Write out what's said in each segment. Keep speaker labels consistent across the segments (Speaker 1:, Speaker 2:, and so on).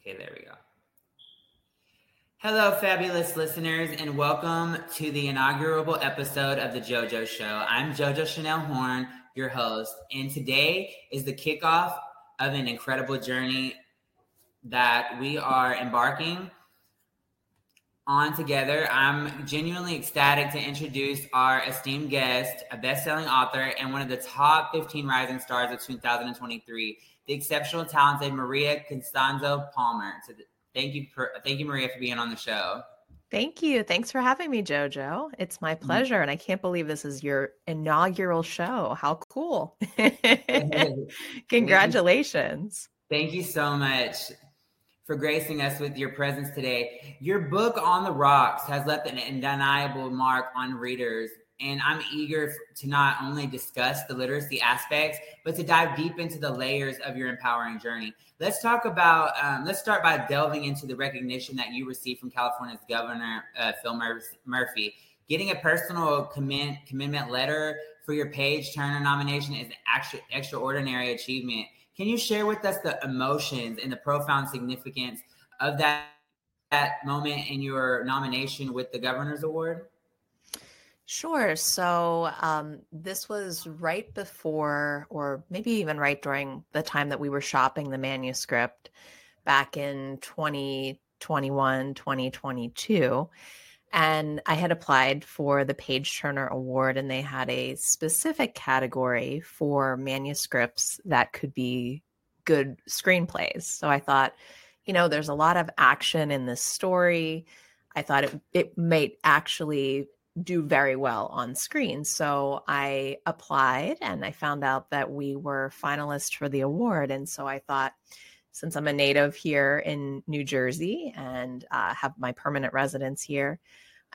Speaker 1: Okay, there we go. Hello, fabulous listeners, and welcome to the inaugural episode of the JoJo Show. I'm JoJo Chanel Horn, your host, and today is the kickoff of an incredible journey that we are embarking on together. I'm genuinely ecstatic to introduce our esteemed guest, a best-selling author and one of the top 15 rising stars of 2023, the exceptional talented Maria Constanzo Palmer. So thank you for thank you, Maria, for being on the show.
Speaker 2: Thank you. Thanks for having me, JoJo. It's my mm-hmm. pleasure. Mm-hmm. And I can't believe this is your inaugural show. How cool. Congratulations.
Speaker 1: Thank you so much for gracing us with your presence today. Your book, On the Rocks, has left an undeniable mark on readers. And I'm eager to not only discuss the literacy aspects, but to dive deep into the layers of your empowering journey. Let's talk about, um, let's start by delving into the recognition that you received from California's Governor uh, Phil Murphy. Getting a personal commit, commitment letter for your Page Turner nomination is an extra, extraordinary achievement. Can you share with us the emotions and the profound significance of that, that moment in your nomination with the Governor's Award?
Speaker 2: Sure. So um, this was right before, or maybe even right during the time that we were shopping the manuscript back in 2021, 2022. And I had applied for the Page Turner Award, and they had a specific category for manuscripts that could be good screenplays. So I thought, you know, there's a lot of action in this story. I thought it it might actually do very well on screen. So I applied and I found out that we were finalists for the award. And so I thought, since I'm a native here in New Jersey and uh, have my permanent residence here,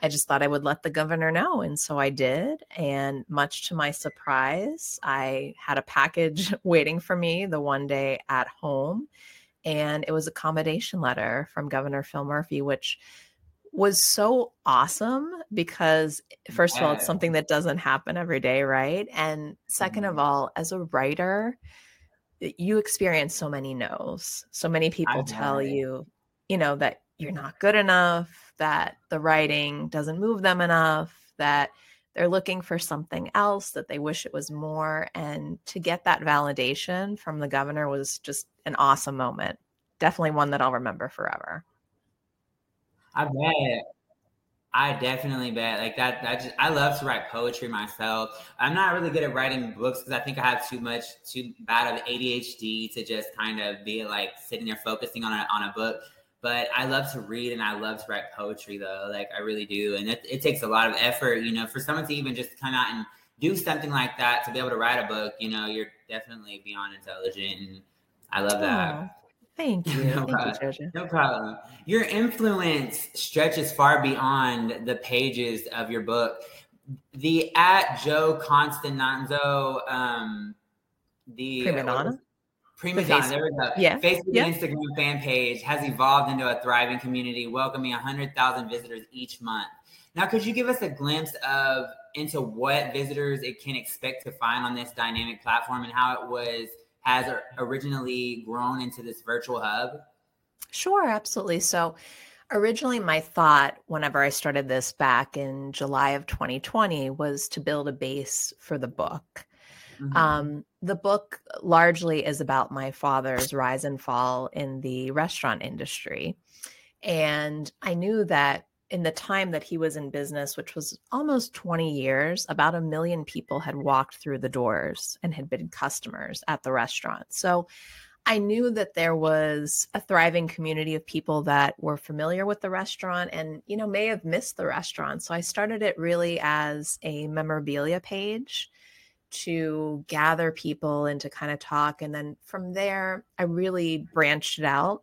Speaker 2: I just thought I would let the governor know. And so I did. And much to my surprise, I had a package waiting for me the one day at home. And it was a commendation letter from Governor Phil Murphy, which was so awesome because, first of all, it's something that doesn't happen every day, right? And 2nd of mm-hmm. all, as a writer, you experience so many no's. So many people tell you, you know, that you're not good enough, that the writing doesn't move them enough, that they're looking for something else, that they wish it was more. And to get that validation from the governor was just an awesome moment. Definitely one that I'll remember forever.
Speaker 1: I bet. I definitely bet like that. I just I love to write poetry myself. I'm not really good at writing books because I think I have too much too bad of ADHD to just kind of be like sitting there focusing on a on a book. But I love to read and I love to write poetry though. Like I really do, and it, it takes a lot of effort, you know, for someone to even just come out and do something like that to be able to write a book. You know, you're definitely beyond intelligent, and I love that.
Speaker 2: Thank you. no, Thank
Speaker 1: problem. You, no problem. Your influence stretches far beyond the pages of your book. The at Joe Constanzo, um, the
Speaker 2: prima donna.
Speaker 1: Prima donna. There we go. Yeah. Facebook yeah. and Instagram fan page has evolved into a thriving community, welcoming 100,000 visitors each month. Now, could you give us a glimpse of into what visitors it can expect to find on this dynamic platform and how it was – has originally grown into this virtual hub?
Speaker 2: Sure, absolutely. So, originally, my thought whenever I started this back in July of 2020 was to build a base for the book. Mm-hmm. Um, the book largely is about my father's rise and fall in the restaurant industry. And I knew that in the time that he was in business, which was almost 20 years, about a million people had walked through the doors and had been customers at the restaurant. So I knew that there was a thriving community of people that were familiar with the restaurant and, you know, may have missed the restaurant. So I started it really as a memorabilia page to gather people and to kind of talk. And then from there, I really branched it out.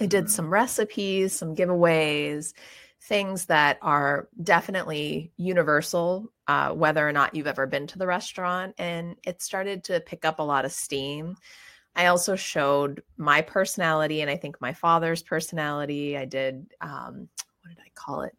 Speaker 2: I did some recipes, some giveaways, things that are definitely universal, uh, whether or not you've ever been to the restaurant. And it started to pick up a lot of steam. I also showed my personality and I think my father's personality. I did, um, what did I call it?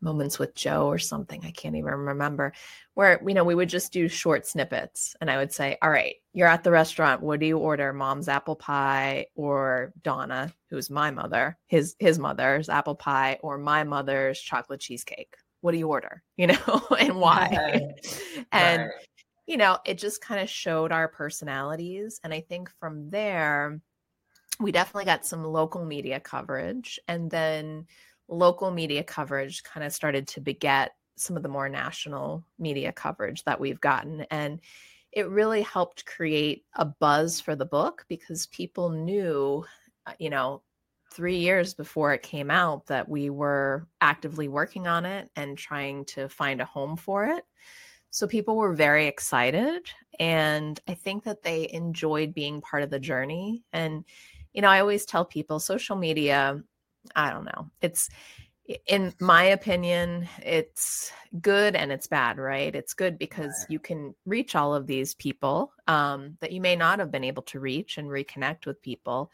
Speaker 2: Moments with Joe or something. I can't even remember where, you know, we would just do short snippets and I would say, all right, you're at the restaurant. What do you order? Mom's apple pie or Donna, who's my mother, his, his mother's apple pie or my mother's chocolate cheesecake. What do you order? You know, and why? Right. and, right. you know, it just kind of showed our personalities. And I think from there, we definitely got some local media coverage and then local media coverage kind of started to beget some of the more national media coverage that we've gotten and it really helped create a buzz for the book because people knew uh, you know 3 years before it came out that we were actively working on it and trying to find a home for it. So people were very excited and i think that they enjoyed being part of the journey and you know, I always tell people social media, I don't know. It's in my opinion, it's good and it's bad, right? It's good because you can reach all of these people um, that you may not have been able to reach and reconnect with people.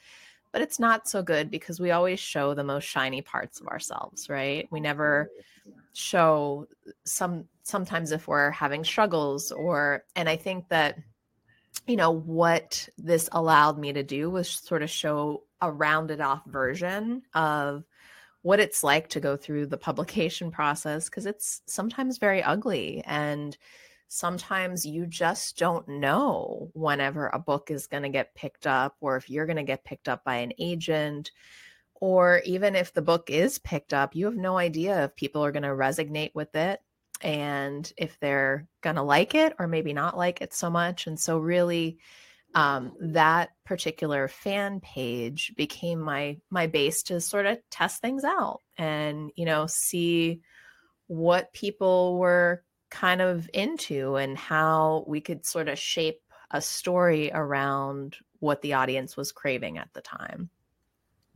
Speaker 2: But it's not so good because we always show the most shiny parts of ourselves, right? We never show some sometimes if we're having struggles or and I think that you know, what this allowed me to do was sort of show a rounded off version of what it's like to go through the publication process because it's sometimes very ugly and sometimes you just don't know whenever a book is going to get picked up or if you're going to get picked up by an agent or even if the book is picked up you have no idea if people are going to resonate with it and if they're going to like it or maybe not like it so much. And so, really, um, that particular fan page became my my base to sort of test things out and you know see what people were kind of into and how we could sort of shape a story around what the audience was craving at the time.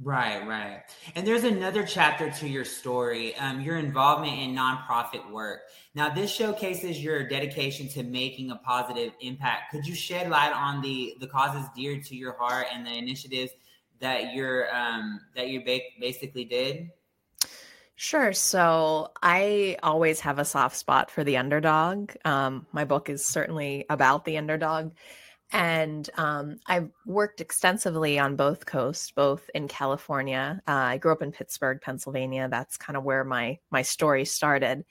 Speaker 1: Right, right. And there's another chapter to your story, um, your involvement in nonprofit work. Now, this showcases your dedication to making a positive impact. Could you shed light on the the causes dear to your heart and the initiatives that you're um, that you ba- basically did?
Speaker 2: Sure. So I always have a soft spot for the underdog. Um, my book is certainly about the underdog. And um, I've worked extensively on both coasts, both in California. Uh, I grew up in Pittsburgh, Pennsylvania. That's kind of where my my story started.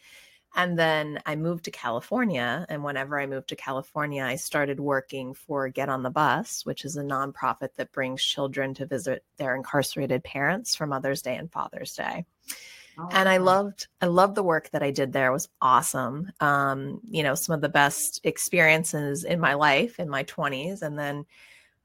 Speaker 2: And then I moved to California. And whenever I moved to California, I started working for Get on the Bus, which is a nonprofit that brings children to visit their incarcerated parents for Mother's Day and Father's Day. Oh, and I loved I loved the work that I did there. It was awesome. Um, you know, some of the best experiences in my life in my 20s and then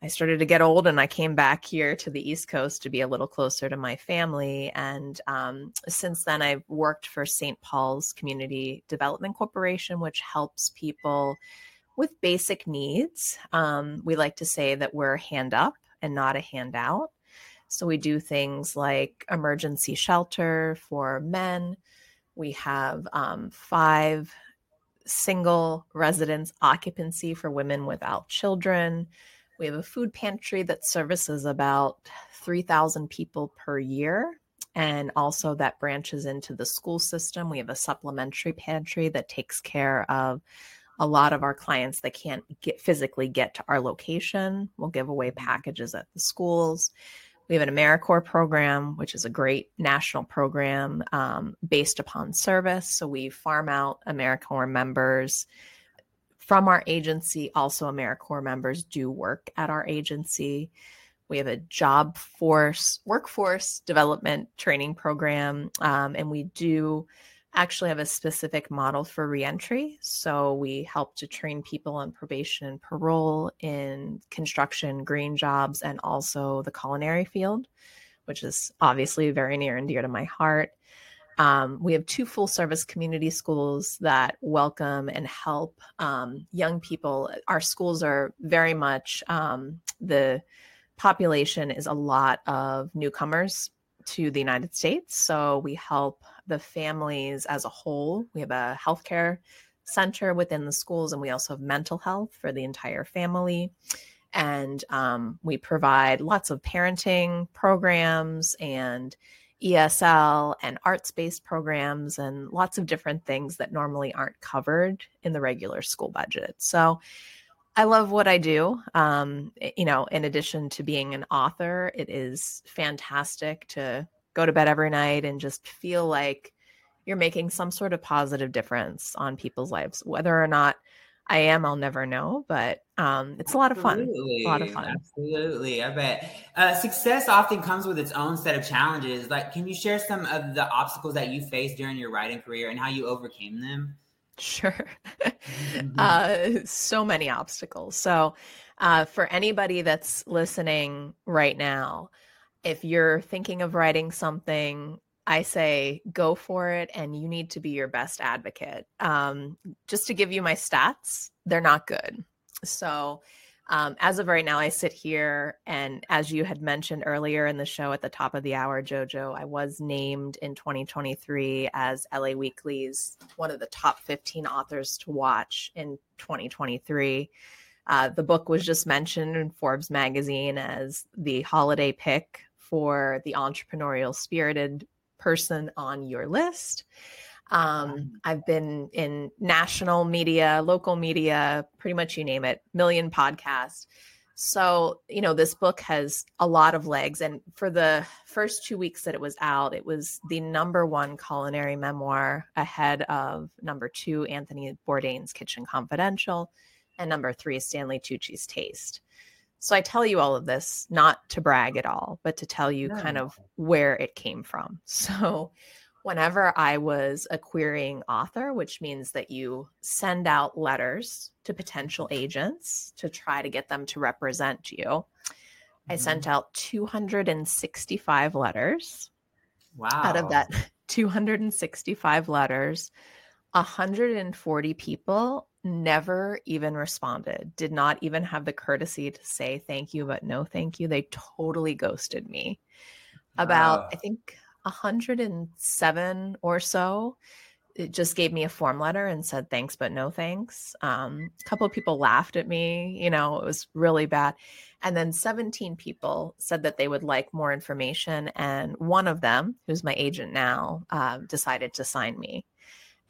Speaker 2: I started to get old and I came back here to the East Coast to be a little closer to my family. And um, since then, I've worked for St. Paul's Community Development Corporation, which helps people with basic needs. Um, we like to say that we're hand up and not a handout. So we do things like emergency shelter for men. We have um, five single residence occupancy for women without children. We have a food pantry that services about 3,000 people per year. And also that branches into the school system. We have a supplementary pantry that takes care of a lot of our clients that can't get physically get to our location. We'll give away mm-hmm. packages at the schools. We have an AmeriCorps program, which is a great national program um, based upon service. So we farm out AmeriCorps members from our agency. Also, AmeriCorps members do work at our agency. We have a job force, workforce development training program, um, and we do actually have a specific model for reentry. So we help to train people on probation and parole in construction, green jobs, and also the culinary field, which is obviously very near and dear to my heart. Um, we have two full service community schools that welcome and help um, young people. Our schools are very much um, the population is a lot of newcomers to the United States. So we help the families as a whole. We have a healthcare center within the schools, and we also have mental health for the entire family. And um, we provide lots of parenting programs and ESL and arts based programs and lots of different things that normally aren't covered in the regular school budget. So I love what I do. Um, you know, in addition to being an author, it is fantastic to go to bed every night and just feel like you're making some sort of positive difference on people's lives, whether or not I am, I'll never know, but um, it's a lot of fun. A lot of fun.
Speaker 1: Absolutely. I bet. Uh, success often comes with its own set of challenges. Like, can you share some of the obstacles that you faced during your writing career and how you overcame them?
Speaker 2: Sure. mm-hmm. uh, so many obstacles. So, uh, for anybody that's listening right now, if you're thinking of writing something I say go for it, and you need to be your best advocate. Um, just to give you my stats, they're not good. So, um, as of right now, I sit here, and as you had mentioned earlier in the show at the top of the hour, JoJo, I was named in 2023 as LA Weekly's one of the top 15 authors to watch in 2023. Uh, the book was just mentioned in Forbes magazine as the holiday pick for the entrepreneurial spirited person on your list. Um, I've been in national media, local media, pretty much you name it, million podcasts. So, you know, this book has a lot of legs. And for the first two weeks that it was out, it was the number one culinary memoir ahead of number two, Anthony Bourdain's Kitchen Confidential, and number three, Stanley Tucci's Taste. So I tell you all of this not to brag at all, but to tell you no. kind of where it came from. So whenever I was a querying author, which means that you send out letters to potential agents to try to get them to represent you, mm-hmm. I sent mm-hmm. out 265 letters.
Speaker 1: Wow.
Speaker 2: Out of that 265 letters, 140 people never even responded, did not even have the courtesy to say thank you, but no thank you. They totally ghosted me. About, I think, 107 or so. It just gave me a form letter and said thanks, but no thanks. Um, a couple of people laughed at me. You know, it was really bad. And then 17 people said that they would like more information. And one of them, who's my agent now, uh, decided to sign me.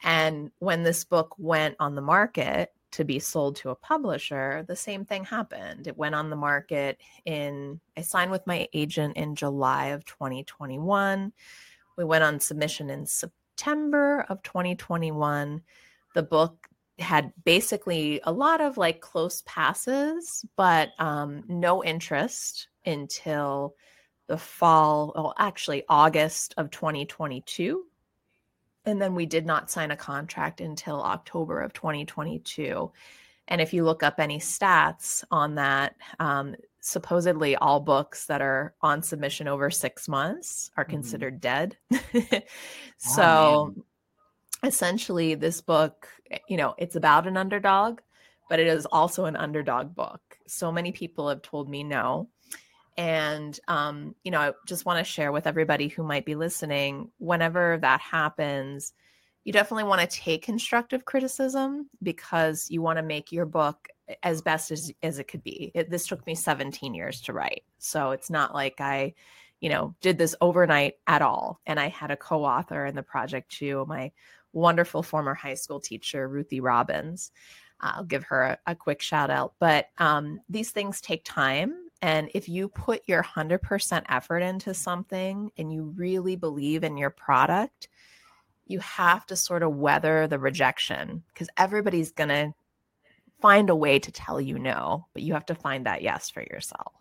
Speaker 2: And when this book went on the market to be sold to a publisher, the same thing happened. It went on the market in, I signed with my agent in July of 2021. We went on submission in September of 2021. The book had basically a lot of like close passes, but um, no interest until the fall, well, actually August of 2022 and then we did not sign a contract until October of 2022. And if you look up any stats on that, um, supposedly all books that are on submission over six months are mm-hmm. considered mm-hmm. dead. so essentially, this book, eh, you know, it's about an underdog, but it is also an underdog book. So many people have told me no. And, um, you know, I just want to share with everybody who might be listening whenever that happens, you definitely want to take constructive criticism because you want to make your book as best as, as it could be. It, this took me 17 years to write. So it's not like I, you know, did this overnight at all. And I had a co author in the project too, my wonderful former high school teacher, Ruthie Robbins. I'll give her a, a quick shout out. But um, these things take time and if you put your 100% effort into something and you really believe in your product, you have to sort of weather the rejection because everybody's going to find a way to tell you no, but you have to find that yes for yourself.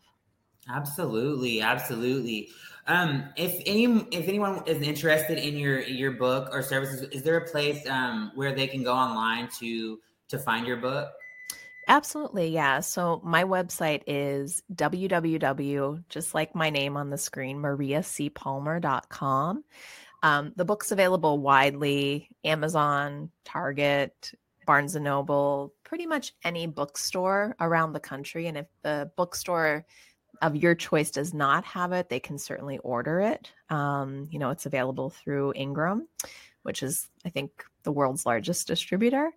Speaker 1: Absolutely, absolutely. Um, if any if anyone is interested in your your book or services, is there a place um, where they can go online to to find your book?
Speaker 2: Absolutely. Yeah. So my website is www, just like my name on the screen, mariacpalmer.com. Um, the book's available widely Amazon, Target, Barnes and Noble, pretty much any bookstore around the country. And if the bookstore of your choice does not have it, they can certainly order it. Um, you know, it's available through Ingram, which is, I think, the world's largest distributor.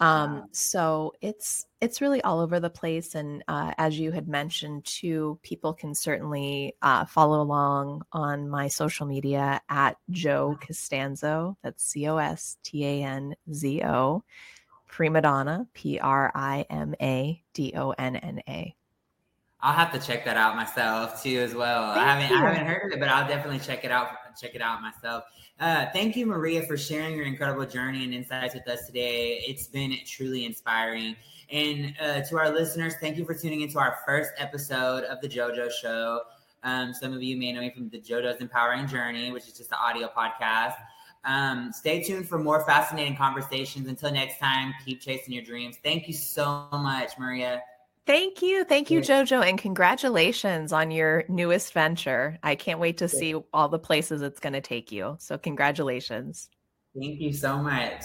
Speaker 2: Um, so it's it's really all over the place, and uh, as you had mentioned too, people can certainly uh, follow along on my social media at Joe Costanzo. That's C O S T A N Z O. Prima Donna, P R I M A D O N N A.
Speaker 1: I'll have to check that out myself too as well. Thank I haven't you. I haven't heard of it, but I'll definitely check it out check it out myself. Uh, thank you, Maria, for sharing your incredible journey and insights with us today. It's been truly inspiring. And uh, to our listeners, thank you for tuning into our first episode of the JoJo Show. Um, some of you may know me from the JoJo's Empowering Journey, which is just an audio podcast. Um, stay tuned for more fascinating conversations. Until next time, keep chasing your dreams. Thank you so much, Maria.
Speaker 2: Thank you. Thank you, JoJo. And congratulations on your newest venture. I can't wait to see all the places it's going to take you. So, congratulations.
Speaker 1: Thank you so much.